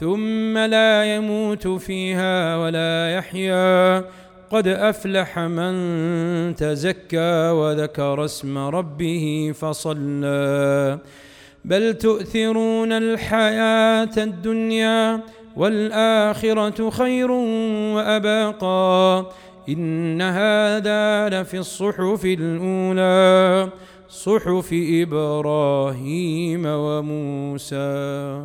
ثم لا يموت فيها ولا يحيا. قد أفلح من تزكى وذكر اسم ربه فصلى. بل تؤثرون الحياة الدنيا والآخرة خير وأبقى. إن هذا لفي الصحف الأولى صحف إبراهيم وموسى.